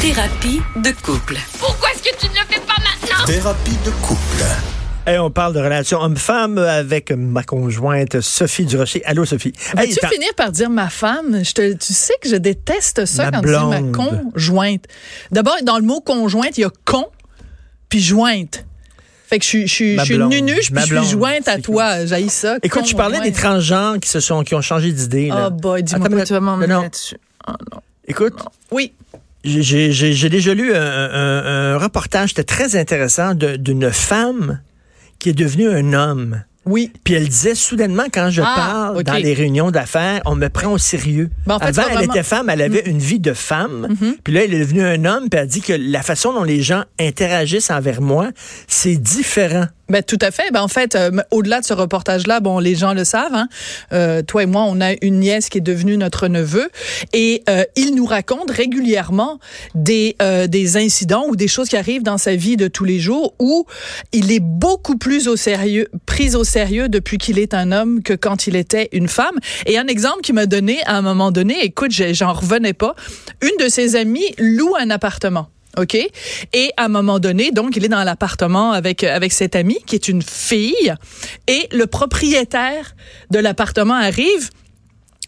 Thérapie de couple. Pourquoi est-ce que tu ne le fais pas maintenant? Thérapie de couple. Hey, on parle de relations homme-femme avec ma conjointe Sophie Durocher. Allô, Sophie. Hey, Vas-tu t'as- finir par dire ma femme? Je te, tu sais que je déteste ça Ma quand tu dis ma blonde. conjointe. D'abord, dans le mot conjointe, il y a con puis jointe. Fait que je, suis- je, je suis une blonde. nunuche puis je suis blonde, jointe à toi. J'haïs ça. Écoute, je parlais des transgenres qui se sont, qui ont changé d'idée. Oh boy, dis-moi tu vas m'emmener non, non. là-dessus. Oh non. Écoute, Oui. J'ai- déjà lu un, un- un reportage, c'était très intéressant, d'une femme qui est devenue un homme. Oui. Puis elle disait soudainement, quand je Ah, parle dans les réunions d'affaires, on me prend au sérieux. Ben, en fait, Avant, elle vraiment- Mm. était femme, elle avait une vie de femme. Puis là, elle est devenue un homme, puis elle dit que la façon dont les gens interagissent envers moi, c'est différent. Ben, tout à fait. Ben, en fait, euh, au-delà de ce reportage-là, bon, les gens le savent. Hein, euh, toi et moi, on a une nièce qui est devenue notre neveu, et euh, il nous raconte régulièrement des euh, des incidents ou des choses qui arrivent dans sa vie de tous les jours où il est beaucoup plus au sérieux, pris au sérieux depuis qu'il est un homme que quand il était une femme. Et un exemple qui m'a donné à un moment donné, écoute, j'en revenais pas. Une de ses amies loue un appartement. OK? Et à un moment donné, donc, il est dans l'appartement avec, avec cette amie, qui est une fille, et le propriétaire de l'appartement arrive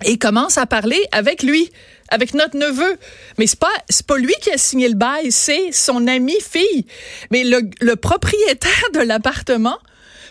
et commence à parler avec lui, avec notre neveu. Mais c'est pas, c'est pas lui qui a signé le bail, c'est son amie fille. Mais le, le propriétaire de l'appartement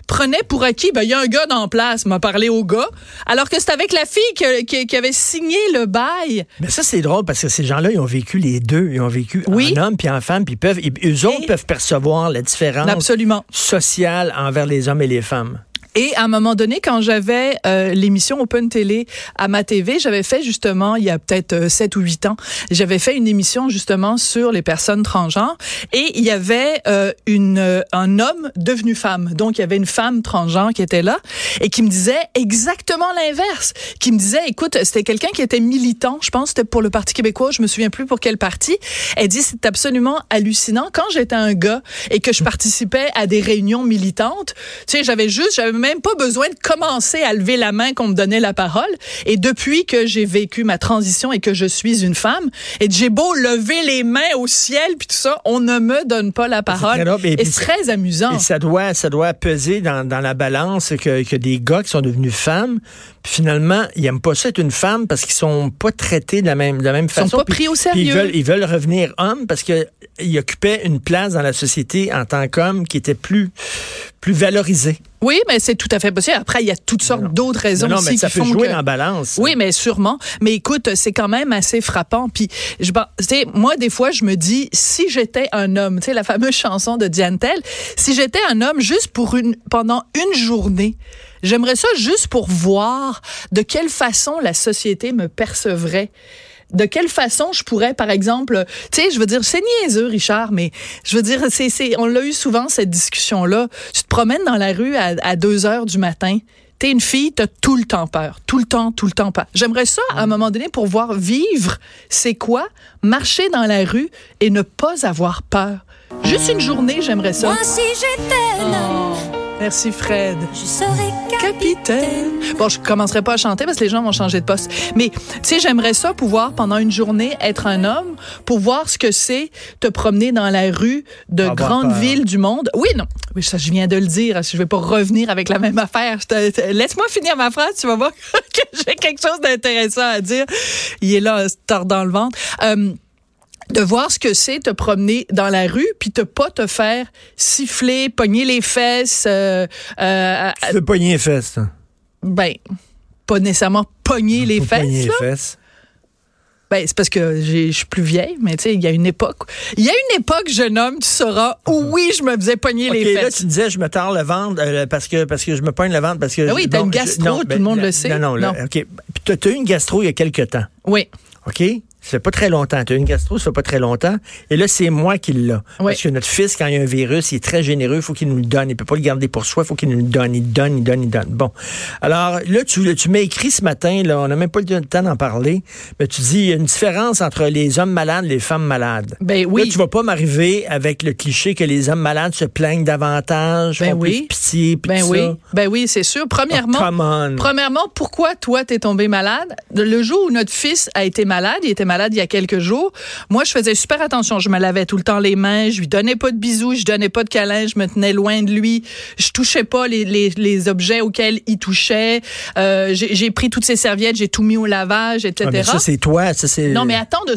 prenait pour acquis, ben, il y a un gars dans la place, m'a parlé au gars, alors que c'est avec la fille qui, qui avait signé le bail. Mais ça, c'est drôle parce que ces gens-là, ils ont vécu les deux. Ils ont vécu Oui. en homme puis en femme, puis ils peuvent, ils- eux autres Et- peuvent percevoir la différence Absolument. sociale envers les hommes et les femmes. Et à un moment donné, quand j'avais euh, l'émission Open Télé à ma TV, j'avais fait justement, il y a peut-être euh, 7 ou 8 ans, j'avais fait une émission justement sur les personnes transgenres et il y avait euh, une, euh, un homme devenu femme. Donc, il y avait une femme transgenre qui était là et qui me disait exactement l'inverse. Qui me disait, écoute, c'était quelqu'un qui était militant, je pense c'était pour le Parti québécois, je me souviens plus pour quel parti. Elle dit, c'est absolument hallucinant. Quand j'étais un gars et que je participais à des réunions militantes, tu sais, j'avais juste, j'avais même pas besoin de commencer à lever la main qu'on me donnait la parole. Et depuis que j'ai vécu ma transition et que je suis une femme, et j'ai beau lever les mains au ciel puis tout ça, on ne me donne pas la parole. Et Et, c'est très amusant. Et ça doit, ça doit peser dans, dans la balance que, que des gars qui sont devenus femmes, puis finalement, ils aiment pas ça être une femme parce qu'ils sont pas traités de la même, de la même Ils sont façon. pas puis- pris au sérieux. Ils veulent, ils veulent revenir hommes parce que ils occupaient une place dans la société en tant qu'hommes qui était plus, plus valorisée. Oui, mais c'est tout à fait possible. Après, il y a toutes sortes d'autres raisons Non, non, aussi mais ça qui peut font jouer que- la balance. Oui, mais sûrement. Mais écoute, c'est quand même assez frappant. Puis, je, pense- tu sais, moi, des fois, je me dis, si j'étais un homme, tu sais, la fameuse chanson de Diane Tell, si j'étais un homme juste pour une, pendant une journée, j'aimerais ça juste pour voir de quelle façon la société me percevrait de quelle façon je pourrais, par exemple, tu sais, je veux dire, c'est niaiseux, Richard, mais je veux dire, c'est, c'est, on l'a eu souvent, cette discussion-là. Tu te promènes dans la rue à, à 2 heures du matin, t'es une fille, t'as tout le temps peur. Tout le temps, tout le temps peur. J'aimerais ça, à un moment donné, pour voir vivre, c'est quoi? Marcher dans la rue et ne pas avoir peur. Juste une journée, j'aimerais ça. Moi, si j'étais Merci, Fred. je serais Capitaine. Bon, je commencerai pas à chanter parce que les gens vont changer de poste. Mais, tu sais, j'aimerais ça pouvoir, pendant une journée, être un homme pour voir ce que c'est te promener dans la rue de grandes villes du monde. Oui, non. Oui, ça, je viens de le dire. Je vais pas revenir avec la même affaire. Laisse-moi finir ma phrase. Tu vas voir que j'ai quelque chose d'intéressant à dire. Il est là, se tordant le ventre. Euh, de voir ce que c'est te promener dans la rue puis te pas te faire siffler, pogner les fesses, euh, euh, Tu veux pogner les fesses, ben pas nécessairement pogner les fesses. pogner là. les fesses. Ben c'est parce que j'ai- je suis plus vieille, mais tu sais, il y a une époque. Il y a une époque, jeune homme, tu sauras où oui, je me faisais pogner OK, les là, fesses. tu disais, je me tords le ventre euh, parce, que, parce que je me pogne le ventre. Parce que Ben oui, t'as une je- gastro, non, tout ben, le monde la- le sait. Non, non, là, Non. OK. Puis t'as as eu une gastro il y a quelque temps. Oui. OK? Ça fait pas très longtemps. Tu as une gastro, ça fait pas très longtemps. Et là, c'est moi qui l'ai. Oui. Parce que notre fils, quand il y a un virus, il est très généreux, il faut qu'il nous le donne. Il peut pas le garder pour soi, il faut qu'il nous le donne. Il donne, il donne, il donne. Bon. Alors, là, tu, tu m'as écrit ce matin, là, on n'a même pas eu le temps d'en parler, mais tu dis, il y a une différence entre les hommes malades et les femmes malades. Ben oui. Là, tu vas pas m'arriver avec le cliché que les hommes malades se plaignent davantage, Ben font oui. plus pitié, puis Ben tout oui, ça. ben oui, c'est sûr. Premièrement, Oh, premièrement, pourquoi toi t'es tombé malade? Le jour où notre fils a été malade, il était malade il y a quelques jours. Moi, je faisais super attention. Je me lavais tout le temps les mains. Je lui donnais pas de bisous. Je donnais pas de câlins. Je me tenais loin de lui. Je touchais pas les, les, les objets auxquels il touchait. Euh, j'ai pris toutes ses serviettes. J'ai tout mis au lavage, etc. Ah, mais ça, c'est toi. Ça, c'est... non, mais attends, de...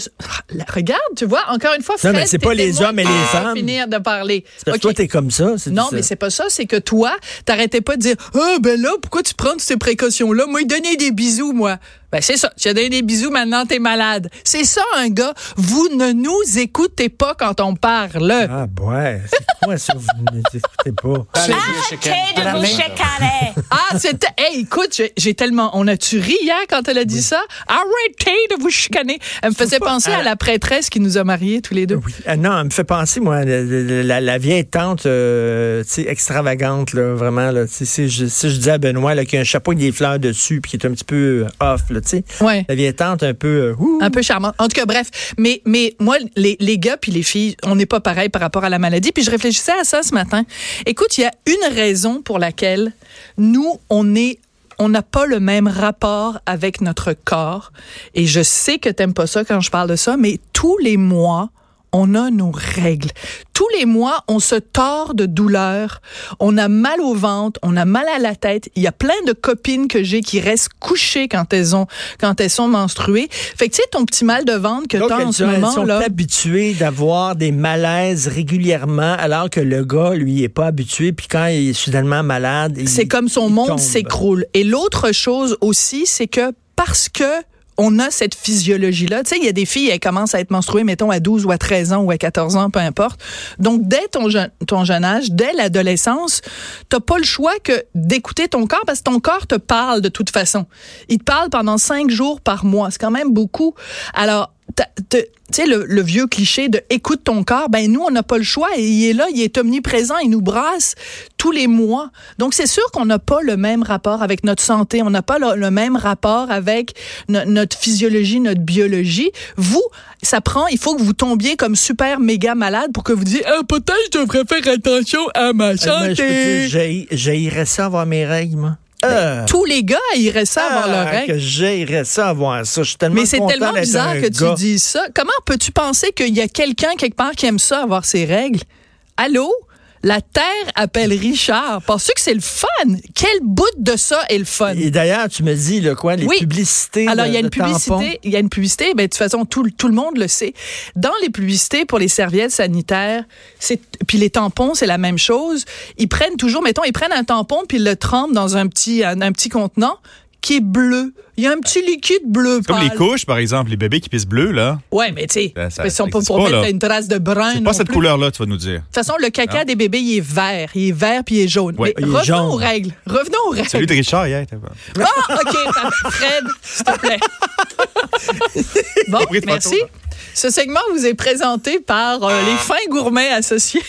Regarde, tu vois, encore une fois, Non, mais c'est pas les hommes et les femmes. finir de parler. C'est parce que OK. toi, t'es comme ça. c'est Non, mais c'est pas ça. C'est que toi, t'arrêtais pas de dire, ah, ben là, pourquoi tu prends toutes ces précautions-là? Moi, il donnait des bisous, moi. Ben, c'est ça. Tu as donné des bisous, maintenant t'es malade. C'est ça, un gars. Vous ne nous écoutez pas quand on parle. Ah, ouais. C'est quoi ça? Vous ne écoutez pas? Arrêtez de vous chicaner. Ah, c'était, hey, écoute, j'ai- j'ai tellement, on a-tu ri hier quand elle a dit ça? Arrêtez de vous chicaner. Elle me faisait penser à à- la prêtresse qui nous a mariés tous les deux. Oui. Ah, non, elle me fait penser, moi, la, la- vieille tante, euh, tu sais, extravagante, là, vraiment, là. Si je, si je dis à Benoît, là, qu'il y a un chapeau avec des fleurs dessus, puis qui est un petit peu euh, off, là, tu sais. Ouais. La vieille tante, un peu, euh. Un peu charmant. En tout cas, bref. Mais, mais moi, les, les gars puis les filles, on n'est pas pareil par rapport à la maladie. Puis je réfléchissais à ça ce matin. Écoute, il y a une raison pour laquelle nous, on est on n'a pas le même rapport avec notre corps. Et je sais que t'aimes pas ça quand je parle de ça, mais tous les mois, on a nos règles. Tous les mois, on se tord de douleur, on a mal au ventre, on a mal à la tête. Il y a plein de copines que j'ai qui restent couchées quand elles ont, quand elles sont menstruées. Fait que tu sais, ton petit mal de ventre que Donc, t'as en ce moment, sont là. habituées d'avoir des malaises régulièrement, alors que le gars, lui, est pas habitué, puis quand il est soudainement malade, C'est comme son monde s'écroule. Et l'autre chose aussi, c'est que parce que on a cette physiologie-là. Tu sais, il y a des filles, elles commencent à être menstruées, mettons, à 12 ou à 13 ans ou à 14 ans, peu importe. Donc, dès ton, jeune, ton jeune âge, dès l'adolescence, t'as pas le choix que d'écouter ton corps parce que ton corps te parle de toute façon. Il te parle pendant cinq jours par mois. C'est quand même beaucoup. Alors, tu sais, le, le vieux cliché de écoute ton corps, ben nous, on n'a pas le choix. Et il est là, il est omniprésent, il nous brasse tous les mois. Donc, c'est sûr qu'on n'a pas le même rapport avec notre santé. On n'a pas le, le même rapport avec no- notre physiologie, notre biologie. Vous, ça prend, il faut que vous tombiez comme super méga malade pour que vous disiez, ah, peut-être je devrais faire attention à ma Euh, peux te santé. j'haï- j'haïrais ça avoir mes règles, moi. Euh, Tous les gars iraient ça avoir ah, leurs règles. que j'aimerais ça avoir ça. Je suis tellement Mais c'est tellement bizarre que gars. tu dises ça. Comment peux-tu penser qu'il y a quelqu'un quelque part qui aime ça, avoir ses règles? Allô? La Terre appelle Richard. Penses-tu que c'est le fun? Quel bout de ça est le fun? Et d'ailleurs, tu me dis, là, quoi, les Oui. publicités Alors, il y a une publicité, il y a une publicité, ben, de toute façon, tout, le- tout le monde le sait. Dans les publicités pour les serviettes sanitaires, c'est, puis les tampons, c'est la même chose. Ils prennent toujours, mettons, ils prennent un tampon puis ils le trempent dans un petit, un, un petit contenant qui est bleu. Il y a un petit liquide bleu. Comme les couches, par exemple, les bébés qui pissent bleu, là. Ouais, mais tu sais, Ben, ils sont pas pour pas, mettre là. une trace de brun. C'est pas cette couleur-là, tu vas nous dire. De toute façon, le caca Non. des bébés, il est vert. Il est vert puis il est jaune. Ouais. Mais Il est revenons jaune. aux règles. Revenons aux règles. Celui de Richard, hier. t'as pas- Ah, OK. Fred, s'il te plaît. bon, merci. photo, Ce segment vous est présenté par euh, les fins gourmets associés.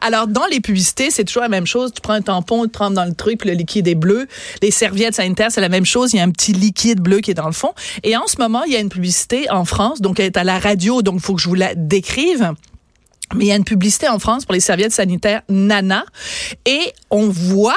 Alors, dans les publicités, c'est toujours la même chose. Tu prends un tampon, tu trempes dans le truc, le liquide est bleu. Les serviettes sanitaires, c'est la même chose. Il y a un petit liquide bleu qui est dans le fond. Et en ce moment, il y a une publicité en France, donc elle est à la radio, donc il faut que je vous la décrive. Mais il y a une publicité en France pour les serviettes sanitaires Nana et on voit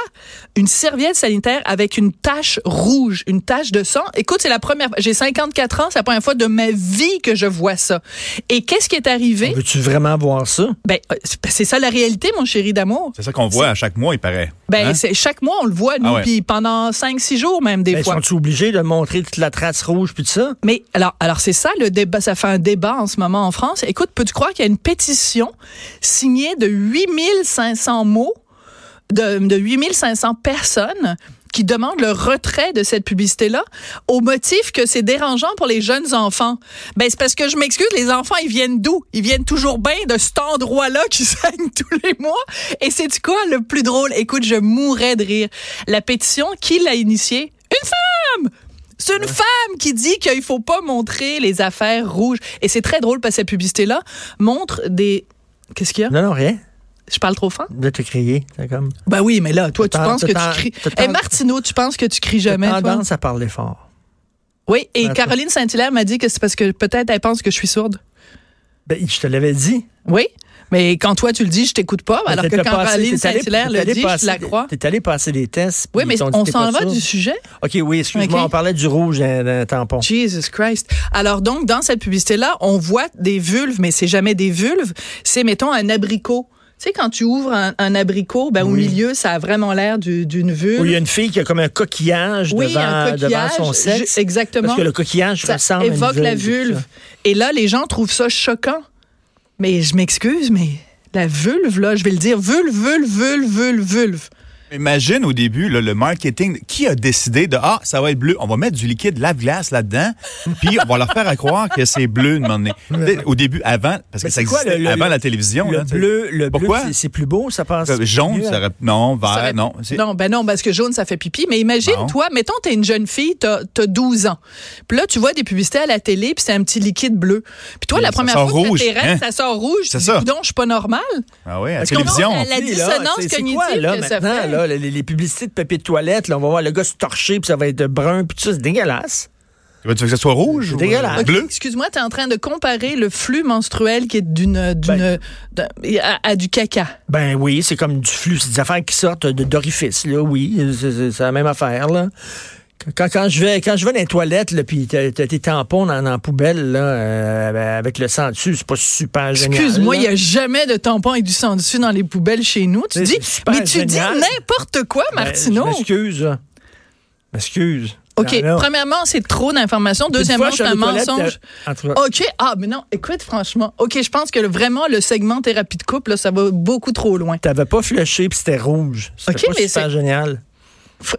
une serviette sanitaire avec une tache rouge, une tache de sang. Écoute, c'est la première j'ai 54 ans, c'est la première fois de ma vie que je vois ça. Et qu'est-ce qui est arrivé? Veux-tu vraiment voir ça? Ben euh, c'est- ça la réalité mon chéri d'amour. C'est ça qu'on voit à chaque mois, il paraît. Ben Hein? c'est chaque mois on le voit nous Ah ouais. puis pendant 5 6 jours même des Ben, fois. Sont-ils obligés de montrer toute la trace rouge puis tout ça? Mais alors, alors c'est ça le débat. Ça fait un débat en ce moment en France. Écoute, peux-tu croire qu'il y a une pétition signée de 8500 mots, de, de 8500 personnes qui demandent le retrait de cette publicité-là au motif que c'est dérangeant pour les jeunes enfants. Ben, c'est parce que je m'excuse, les enfants, ils viennent d'où? Ils viennent toujours bien de cet endroit-là qui saigne tous les mois. Et c'est quoi le plus drôle? Écoute, je mourrais de rire. La pétition, qui l'a initiée? C'est une femme qui dit qu'il faut pas montrer les affaires rouges. Et c'est très drôle parce que cette publicité-là montre des... Qu'est-ce qu'il y a? Non, non, rien. Je parle trop fort? De te crier. C'est comme. Ben oui, mais là, toi, tu penses que tu cries. Et Martineau, tu penses que tu cries jamais, toi? tendance à parler fort. Oui, et. Caroline Saint-Hilaire m'a dit que c'est parce que peut-être elle pense que je suis sourde. Ben, je te l'avais dit. Oui, mais quand toi tu le dis, je t'écoute pas, alors que quand Caroline Saint-Hilaire le dit, je la crois. T'es allé passer des tests. Oui, mais on s'en va du sujet? OK, oui, excuse-moi, on parlait du rouge d'un tampon. Jesus Christ. Alors donc, dans cette publicité-là, on voit des vulves, mais c'est jamais des vulves. C'est, mettons, un abricot. Tu sais, quand tu ouvres un, un abricot, ben, au Oui. milieu, ça a vraiment l'air du- d'une vulve. Où il y a une fille qui a comme un coquillage, Oui, devant, un coquillage, devant son sexe. je- exactement. Parce que le coquillage ça ressemble à une évoque la vulve, vulve. Et là, les gens trouvent ça choquant. Mais je m'excuse, mais la vulve, là, je vais le dire, vulve, vulve, vulve, vulve, vulve. Imagine au début là, le marketing. Qui a décidé de Ah, ça va être bleu, on va mettre du liquide lave-glace là-dedans, puis on va leur faire à croire que c'est bleu de moment donné. Au début, avant, parce que ça quoi, existait le- le- avant la télévision. Le là, bleu, le bleu, Pourquoi? c'est- c'est plus beau, ça passe. Euh, Jaune, ça aurait- non, vert, Ça aurait- non. Non, ben non, parce que jaune, ça fait pipi. Mais imagine, toi, mettons, t'es une jeune fille, t'as as 12 ans. Puis là, tu vois des publicités à la télé, puis c'est un petit liquide bleu. Puis toi, la ça première fois que t'es reine, hein? ça sort rouge. C'est ça. donc, je suis pas normale. Ah oui, à la télévision. la- dissonance cognitive que ça fait. Là, les, les publicités de papier de toilette, là, on va voir le gars se torcher, puis ça va être brun, puis tout ça, c'est dégueulasse. Tu veux que ça soit rouge? Ou, dégueulasse. euh, Bleu? Excuse-moi, t'es en train de comparer le flux menstruel qui est d'une, d'une, Ben. d'un- à, à du caca. Ben oui, c'est comme du flux, c'est des affaires qui sortent de d'orifices, là, oui, c'est la même affaire, là. Quand, quand je vais quand je vais dans les toilettes là puis t'as tes tampons dans, dans la poubelle là euh, ben, avec le sang dessus c'est pas super génial. Excuse-moi, il n'y a jamais de tampons avec du sang dessus dans les poubelles chez nous. Tu dis, mais tu génial. dis n'importe quoi, Ben, Martineau. Je M'excuse. OK, Non, non. premièrement, c'est trop d'informations. Deuxièmement, c'est un mensonge. euh, OK, ah, mais non, écoute, franchement, OK, je pense que le- vraiment, le segment thérapie de couple, là, ça va beaucoup trop loin. T'avais pas flushé puis c'était rouge. C'était OK, pas mais super c'est- génial.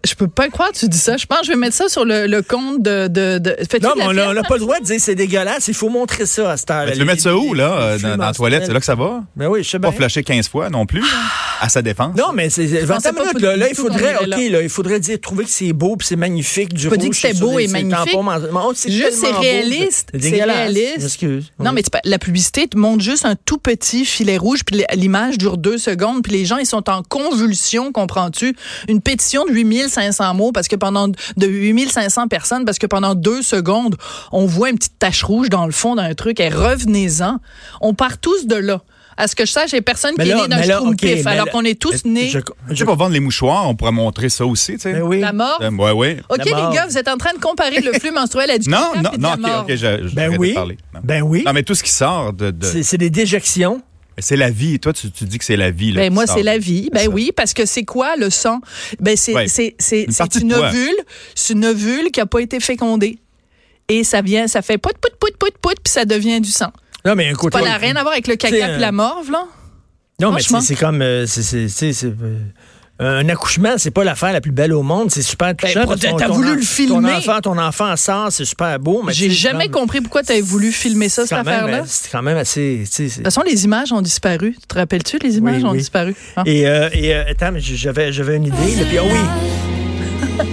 Je peux pas croire que tu dis ça. Je pense que je vais mettre ça sur le, le compte de... de, de... Fais-tu Non, mais la on n'a pas le droit de dire c'est dégueulasse. Il faut montrer ça à cette heure. Ben, tu veux mettre ça où, là, dans, dans la toilette? C'est là que ça va? Ben oui, je sais bien. Pas flasher 15 fois non plus, à sa défense. Non, mais c'est. pas pas là, là, il faudrait, OK, là. là, il faudrait dire, trouver que c'est beau, puis c'est magnifique, du pas rouge. dit que sur beau et magnifique. c'est Juste, c'est réaliste. C'est C'est dégueulasse. réaliste. Non, mais c'est pas- la publicité te montre juste un tout petit filet rouge, puis l'image dure deux secondes, puis les gens, ils sont en convulsion, comprends-tu? Une pétition de 8500 mots, parce que pendant, de 8500 personnes, parce que pendant deux secondes, on voit une petite tache rouge dans le fond d'un truc, et revenez-en. On part tous de là. À ce que je sache, il n'y a personne Mais qui là- est né d'un schtroumpif, OK, mais alors qu'on est tous nés. Je- sais, pour vendre les mouchoirs, on pourrait montrer ça aussi, tu sais. Oui. La mort? Euh, ouais, ouais. OK, La les gars, vous êtes en train de comparer le flux menstruel à du Non, non, non, la ok, ok, je, je Ben oui. parler. Non. Ben oui. Non, mais tout ce qui sort de. de- C'est des déjections. c'est la vie. Toi, tu, tu dis que c'est la vie. Là, Ben moi, c'est la vie. Ben oui, parce que c'est quoi le sang? Ben c'est Ouais. c'est c'est Une une ovule, c'est une ovule qui a pas été fécondée. Et ça vient, ça fait pout pout pout pout pout puis ça devient du sang. Non, mais écoute. Pas la rien à voir avec le caca puis la morve là? Non, mais c'est comme. euh, c'est- euh, un accouchement, c'est pas l'affaire la plus belle au monde. C'est super touchant. Ben, parce que t'as voulu le filmer. Ton enfant, ton enfant sort, c'est super beau. mais J'ai jamais compris pourquoi tu avais voulu filmer ça cette quand même, affaire là. euh, C'est quand même assez. De toute façon, les images ont disparu. Tu te rappelles-tu, les images Oui, ont oui. disparu? Ah. Et, euh, et euh, attends, mais j'avais, j'avais une idée. Là, puis, ah oui.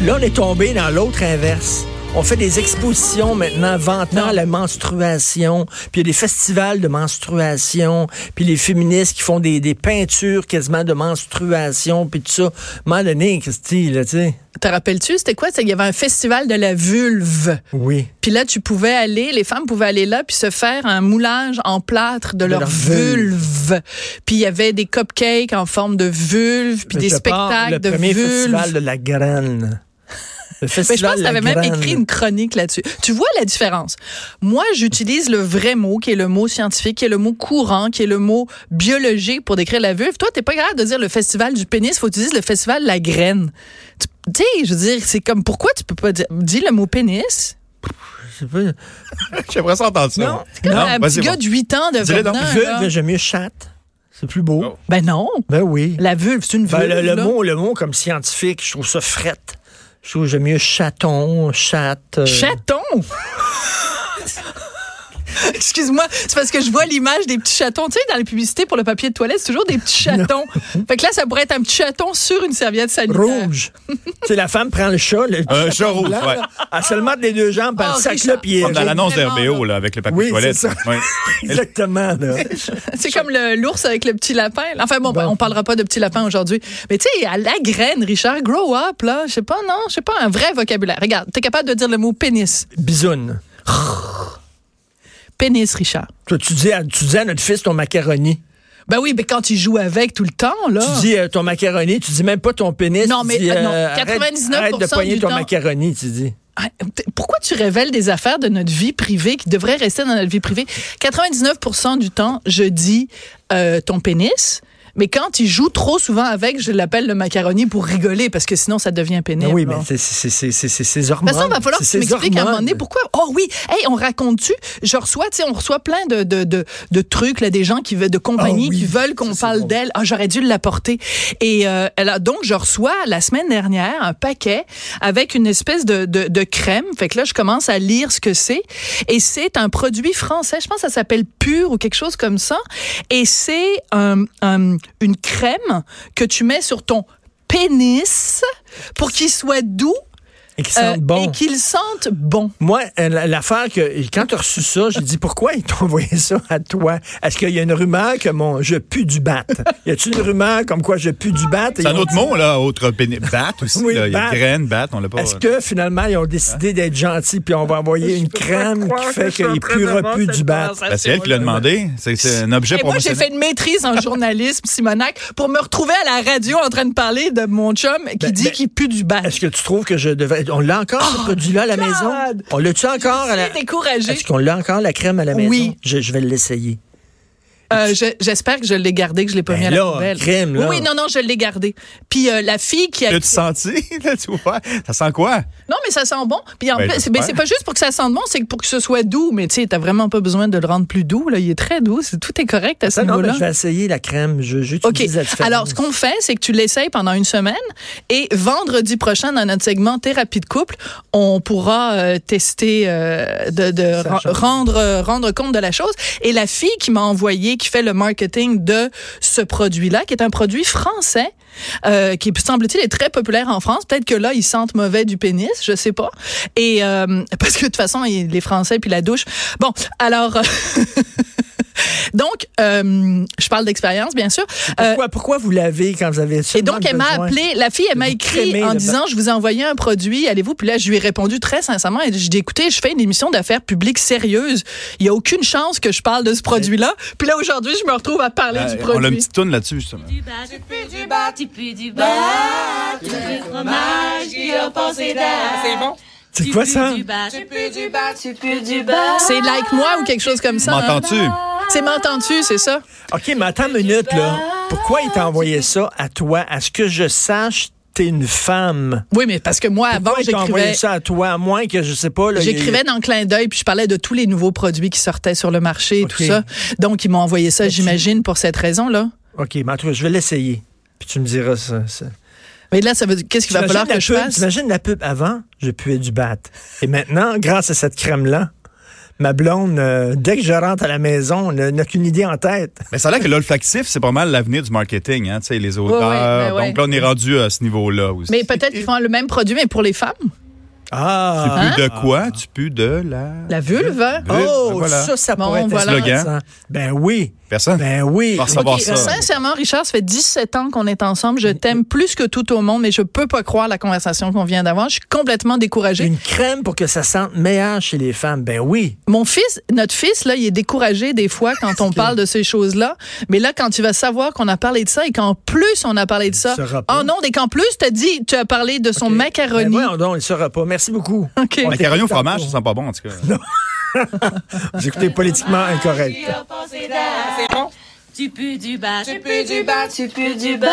là, on est tombé dans l'autre inverse. On fait des expositions maintenant vantant Non. la menstruation. Puis il y a des festivals de menstruation. Puis les féministes qui font des, des peintures quasiment de menstruation. Puis tout ça. Moment donné, Christy, là, tu sais. Te rappelles-tu, c'était quoi? C'est qu'il y avait un festival de la vulve. Oui. Puis là, tu pouvais aller, les femmes pouvaient aller là puis se faire un moulage en plâtre de, leur, leur vulve. vulve. Puis il y avait des cupcakes en forme de vulve, puis des spectacles de Le premier vulve. festival de la graine. Mais je festival pense que tu avais même écrit une chronique là-dessus. Tu vois la différence? Moi, j'utilise le vrai mot, qui est le mot scientifique, qui est le mot courant, qui est le mot biologique pour décrire la vulve. Toi, t'es pas capable de dire le festival du pénis, faut utiliser le festival de la graine. Tu sais, je veux dire, c'est comme, pourquoi tu peux pas dire, dis le mot pénis? Je sais pas. J'aimerais ça entendre ça. Non. moi. Comme Non, un petit gars bon. de 8 ans de là. j'aime mieux chatte. C'est plus beau. Oh. Ben non. Ben oui. La vulve, c'est une vulve. Ben, le, mot, le mot comme scientifique, je trouve ça frette. Je trouve que j'aime mieux chaton, chatte. euh, Chaton? Excuse-moi, c'est parce que je vois l'image des petits chatons. Tu sais, dans les publicités pour le papier de toilette, c'est toujours des petits chatons. fait que là, ça pourrait être un petit chaton sur une serviette sanitaire. Rouge. tu sais, la femme prend le chat. Le Un petit chat rouge, blanc, ouais. Elle se le met les deux jambes, puis Oh, elle sac Richard. là, puis elle- Comme dans l'annonce d'RBO, là. avec le papier Oui, toilette. c'est ça. Oui. Exactement, là. C'est comme le- l'ours avec le petit lapin. Enfin bon, ben, on parlera pas de petit lapin aujourd'hui. Mais tu sais, à la graine, Richard, grow up, là. Je sais pas, non, je sais pas, un vrai vocabulaire. Regarde, t'es capable de dire le mot pénis. Bisoune. Pénis, Richard. Toi, tu dis, à, tu dis à notre fils ton macaroni. Ben oui, mais quand il joue avec tout le temps, là. Tu dis euh, ton macaroni, tu dis même pas ton pénis. Non, tu mais, dis, euh, non, arrête- 99% arrête, de poigner ton temps. macaroni, tu dis. Ah, Pourquoi tu révèles des affaires de notre vie privée qui devraient rester dans notre vie privée? 99% du temps, je dis euh, ton pénis. Mais quand il joue trop souvent avec, je l'appelle le macaroni pour rigoler parce que sinon ça devient Ah pénible. oui, là. mais c'est- c'est c'est- c'est- c'est ses De hormones. toute façon, il va falloir que C'est tu m'expliques à un moment donné pourquoi. Oh oui, hey, on raconte-tu? Je reçois, tu sais, on reçoit plein de, de, de, de trucs, là, des gens qui veulent, de compagnies Ah oui, qui veulent qu'on parle bon. d'elles. Ah, j'aurais dû l'apporter. Et euh, elle a- donc, je reçois la semaine dernière un paquet avec une espèce de, de, de crème. Fait que là, je commence à lire ce que c'est. Et c'est un produit français. Je pense que ça s'appelle Pur ou quelque chose comme ça. Et c'est un- un- une crème que tu mets sur ton pénis pour qu'il soit doux Et qui sentent euh, bon. et qu'ils sentent bon. Moi, euh, la- l'affaire que quand tu as reçu ça, j'ai dit pourquoi ils t'ont envoyé ça à toi? Est-ce qu'il y a une rumeur que mon je pue du bat Y a-t-il une rumeur comme quoi je pue du bat? C'est un autre mot, là, autre pénis. Bat aussi. Oui, là. Il y a graine, bat, on l'a pas. Est-ce que finalement ils ont décidé d'être gentils puis on va envoyer une crème qui fait qu'il puera plus du bat? Ben, c'est elle qui l'a demandé. C'est c'est un objet Et moi, j'ai fait une maîtrise en journalisme, Simonac, pour me retrouver à la radio en train de parler de mon chum qui Ben, dit ben, qu'il pue du bat. Est-ce que tu trouves que je devrais on l'a encore ce produit-là à la maison? On l'a-tu encore à la découragée. Est-ce qu'on l'a encore la crème à la maison? Oui. Je, je vais l'essayer. Euh, je- J'espère que je l'ai gardé, que je l'ai pas Ben mis à la là, poubelle. crème, là. Oui, non, non, je l'ai gardé. Puis euh, la fille qui a... L'as-tu senti? Là, tu vois? Ça sent quoi? Non, mais ça sent bon. Puis en Ben, plus, c'est pas juste pour que ça sente bon, c'est pour que ce soit doux. Mais tu sais, t'as vraiment pas besoin de le rendre plus doux. Là. Il est très doux. C'est- Tout est correct à ce niveau-là. je vais essayer la crème. Je, OK. la différence. Alors, ce qu'on fait, c'est que tu l'essayes pendant une semaine et vendredi prochain, dans notre segment Thérapie de couple, on pourra euh, tester, de, rendre, rendre compte de la chose. Et la fille qui m'a envoyé, qui fait le marketing de ce produit-là, qui est un produit français, euh, qui semble-t-il est très populaire en France. Peut-être que là, ils sentent mauvais du pénis, je sais pas. Et euh, parce que de toute façon, les Français puis la douche. Bon, alors. Donc, euh, je parle d'expérience, bien sûr. Euh, pourquoi, vous l'avez quand vous avez et donc, elle m'a appelé, la fille, elle m'a écrit en disant, je vous ai envoyé un produit, allez-vous? Puis là, je lui ai répondu très sincèrement, et je dis, écoutez, je fais une émission d'affaires publiques sérieuse. Il n'y a aucune chance que je parle de ce produit-là. Puis là, aujourd'hui, je me retrouve à parler Euh, du on a une produit. petite toune là-dessus, justement. Du du bas, tu pues du bas, tu pues du fromage qui a passé d'air. C'est bon. C'est quoi ça? Du bas, tu pues du bas, tu pues du bas. C'est like moi ou quelque chose comme ça. hein? M'entends-tu? C'est m'entends-tu, c'est ça? OK, mais attends une minute, là. Pourquoi il t'a envoyé ça à toi? À ce que je sache, t'es une femme. Oui, mais parce que moi, avant, Pourquoi il t'a envoyé j'écrivais. ça à toi? À moins que, je sais pas, il J'écrivais dans le clin d'œil, puis je parlais de tous les nouveaux produits qui sortaient sur le marché et tout ça. Donc, ils m'ont envoyé ça, j'imagine, pour cette raison-là. OK, mais en tout cas, je vais l'essayer. Puis tu me diras ça. ça. Mais là, ça veut dire, qu'est-ce qu'il va falloir que je la pub- fasse? T'imagines la pub avant? Je puais du bat. Et maintenant, grâce à cette crème-là, ma blonde, euh, dès que je rentre à la maison, n'a qu'une idée en tête. Mais ça a l'air que l'olfactif, c'est pas mal l'avenir du marketing, hein, tu sais, les odeurs. ben. Donc là, on est rendu à ce niveau-là aussi. Mais peut-être qu'ils font le même produit, mais pour les femmes? Tu Ah! pues de quoi? Tu pues de la... La vulve, hein? Vulve, Oh, voilà. ça, ça Bon, pourrait être voilà. intéressant. Ben oui. Personne? Ben oui. Va recevoir Ok, ça. Sincèrement, Richard, ça fait 17 ans qu'on est ensemble. Je t'aime plus que tout au monde, mais je peux pas croire la conversation qu'on vient d'avoir. Je suis complètement découragée. Une crème pour que ça sente meilleur chez les femmes. Ben oui. Mon fils, notre fils, là, il est découragé des fois quand on parle de ces choses-là. Mais là, quand tu vas savoir qu'on a parlé de ça et qu'en plus on a parlé de ça. Il saura pas. Oh non, et qu'en plus, tu as dit, tu as parlé de son Ben macaroni. voyons donc, il ne saura pas. Merci beaucoup. OK. On Macaroni au fromage, ça sent pas bon, en tout cas. Vous écoutez politiquement incorrect. C'est bon? Tu pues du bas, tu pues du bas, tu pues du bas,